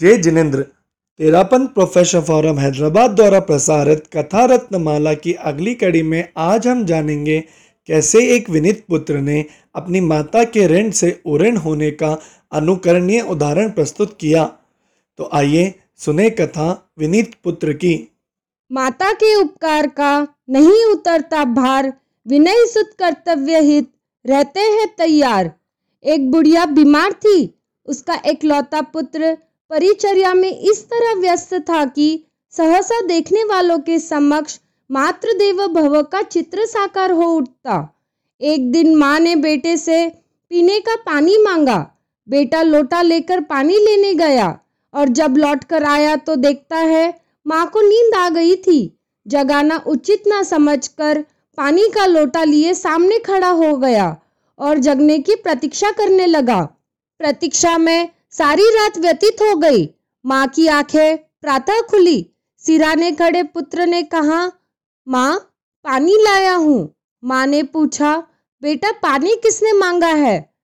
जय Jinendra. Terapanth professional forum Hyderabad द्वारा प्रसारित कथा रत्नमाला की अगली कड़ी में आज हम जानेंगे कैसे एक विनीत पुत्र ने अपनी माता के ऋण से उऋण होने का अनुकरणीय उदाहरण प्रस्तुत किया। तो आइए सुने कथा विनीत पुत्र की। माता के उपकार का नहीं उतरता भार, विनय सुत कर्तव्य हित, रहते हैं तैयार। एक बुढ़िया बीमार थी, उसका एकलौता पुत्र परिचर्या में इस तरह व्यस्त था कि सहसा देखने वालों के समक्ष मात्र देव भव का चित्र साकार हो उठता। एक दिन माँ ने बेटे से पीने का पानी मांगा। बेटा लोटा लेकर पानी लेने गया और जब लौट कर आया तो देखता है माँ को नींद आ गई थी। जगाना उचित ना समझकर पानी का लोटा लिए सामने खड़ा हो गया और जगने की प्रतीक्षा करने लगा। प्रतीक्षा में सारी रात व्यतीत हो गई। माँ की आँखें प्रातः खुली। सिराने खड़े पुत्र ने कहा, माँ, पानी लाया हूँ। माँ ने पूछा, बेटा, पानी किसने मांगा है?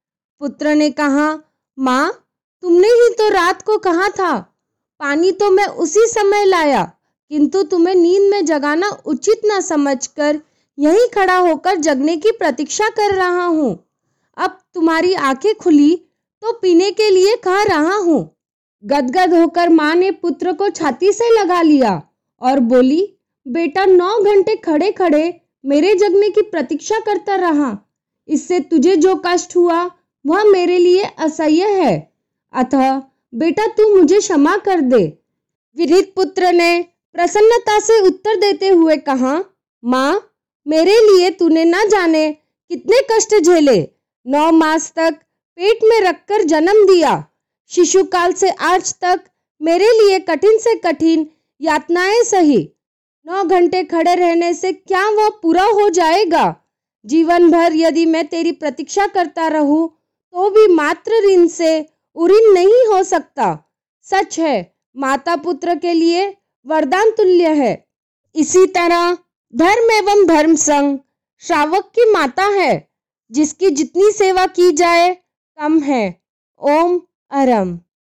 पुत्र ने कहा, माँ, तुमने ही तो रात को कहा था। पानी तो मैं उसी समय लाया, किंतु तुम्हें नींद में जगाना उचित न समझकर यहीं खड़ा होकर जगने की प्रतीक्षा कर रहा हूँ। अब तुम्हारी आँखें खुली तो पीने के लिए कह रहा हूँ। गदगद होकर माँ ने पुत्र को छाती से लगा लिया और बोली, बेटा नौ घंटे खड़े खड़े मेरे जगने की प्रतीक्षा करता रहा। इससे तुझे जो कष्ट हुआ, वह मेरे लिए असह्य है। अतः, बेटा तू मुझे क्षमा कर दे। विरित पुत्र ने प्रसन्नता से उत्तर देते हुए कहा, माँ, मेरे लिए तूने न जाने कितने कष्ट झेले। नौ मास तक पेट में रखकर जन्म दिया। शिशुकाल से आज तक मेरे लिए कठिन से कठिन यातनाएँ सही। नौ घंटे खड़े रहने से क्या वह पूरा हो जाएगा? जीवन भर यदि मैं तेरी प्रतीक्षा करता रहूँ तो भी मात्र ऋण से उऋण नहीं हो सकता। सच है, माता पुत्र के लिए वरदान तुल्य है। इसी तरह धर्म एवं धर्म संघ श्रावक की माता है, जिसकी जितनी सेवा की जाए कम है। ओम अरम।